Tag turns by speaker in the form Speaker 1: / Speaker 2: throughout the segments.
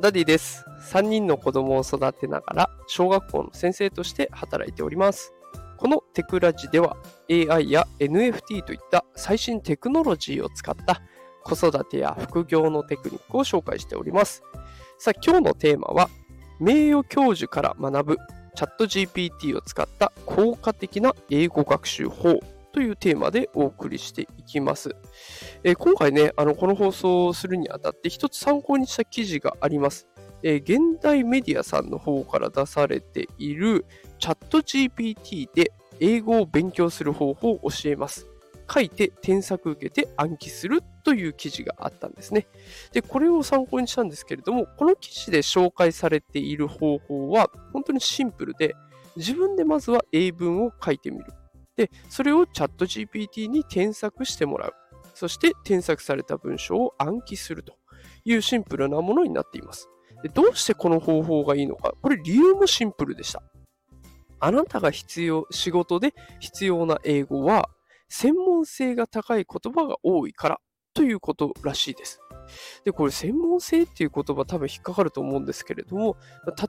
Speaker 1: ダディです。3人の子供を育てながら小学校の先生として働いております。このテクラジでは AI や NFT といった最新テクノロジーを使った子育てや副業のテクニックを紹介しております。さあ今日のテーマは名誉教授から学ぶチャット GPT を使った効果的な英語学習法というテーマでお送りしていきます。えー、今回ね、あのこの放送をするにあたって一つ参考にした記事があります。えー、現代メディアさんの方から出されているチャット GPT で英語を勉強する方法を教えます。書いて添削受けて暗記するという記事があったんですね。で、これを参考にしたんですけれども、この記事で紹介されている方法は本当にシンプルで、自分でまずは英文を書いてみる。で、それをチャット GPT に添削してもらう。そして添削された文章を暗記するというシンプルなものになっています。でどうしてこの方法がいいのか、これ理由もシンプルでした。あなたが必要、仕事で必要な英語は、専門性が高い言葉が多いからということらしいです。で、これ専門性っていう言葉多分引っかかると思うんですけれども、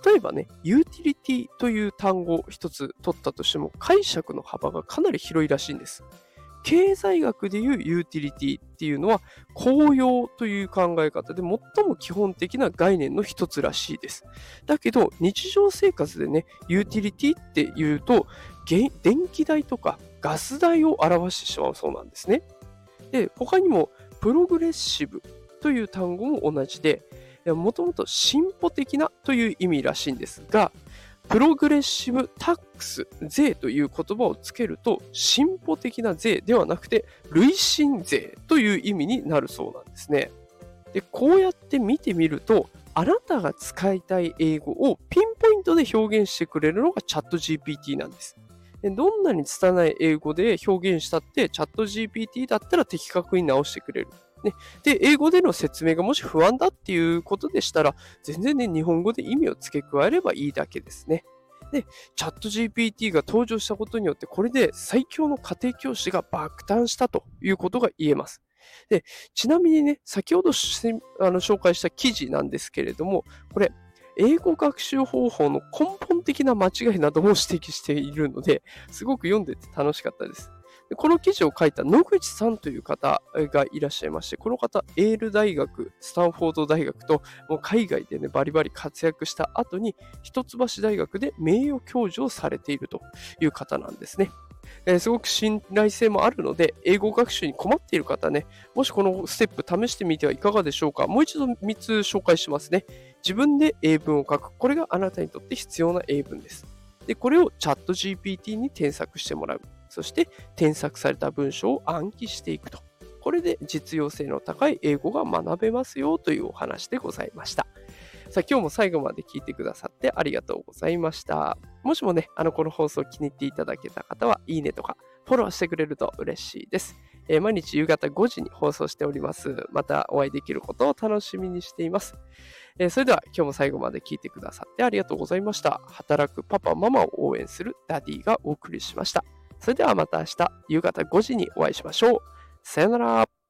Speaker 1: 例えばね、ユーティリティという単語を一つ取ったとしても解釈の幅がかなり広いらしいんです。経済学でいうユーティリティっていうのは公用という考え方で最も基本的な概念の一つらしいです。だけど日常生活でね、ユーティリティっていうと電気代とかガス代を表してしまうそうなんですね。で、他にもプログレッシブという単語も同じで、もともと進歩的なという意味らしいんですが、プログレッシブタックス、税という言葉をつけると、進歩的な税ではなくて、累進税という意味になるそうなんですね。で、こうやって見てみると、あなたが使いたい英語をピンポイントで表現してくれるのがチャット GPT なんです。どんなに拙い英語で表現したって、チャット GPT だったら的確に直してくれる。ね、で、英語での説明がもし不安だっていうことでしたら、全然ね、日本語で意味を付け加えればいいだけですね。で、チャット GPT が登場したことによって、これで最強の家庭教師が爆誕したということが言えます。で、ちなみにね、先ほどあの紹介した記事なんですけれども、これ、英語学習方法の根本的な間違いなども指摘しているので、すごく読んでて楽しかったです。この記事を書いた野口さんという方がいらっしゃいまして、この方、エール大学、スタンフォード大学と、もう海外でね、バリバリ活躍した後に、一橋大学で名誉教授をされているという方なんですね。えー、すごく信頼性もあるので、英語学習に困っている方ね、もしこのステップ試してみてはいかがでしょうか。もう一度3つ紹介しますね。自分で英文を書く。これがあなたにとって必要な英文です。で、これをチャット GPT に添削してもらう。そして添削された文章を暗記していくと。これで実用性の高い英語が学べますよというお話でございました。さあ、今日も最後まで聞いてくださってありがとうございました。もしもね、あの、この放送気に入っていただけた方は、いいねとか、フォローしてくれると嬉しいです。えー、毎日夕方5時に放送しております。またお会いできることを楽しみにしています。えー、それでは今日も最後まで聞いてくださってありがとうございました。働くパパ、ママを応援するダディがお送りしました。それではまた明日夕方5時にお会いしましょう。さよなら。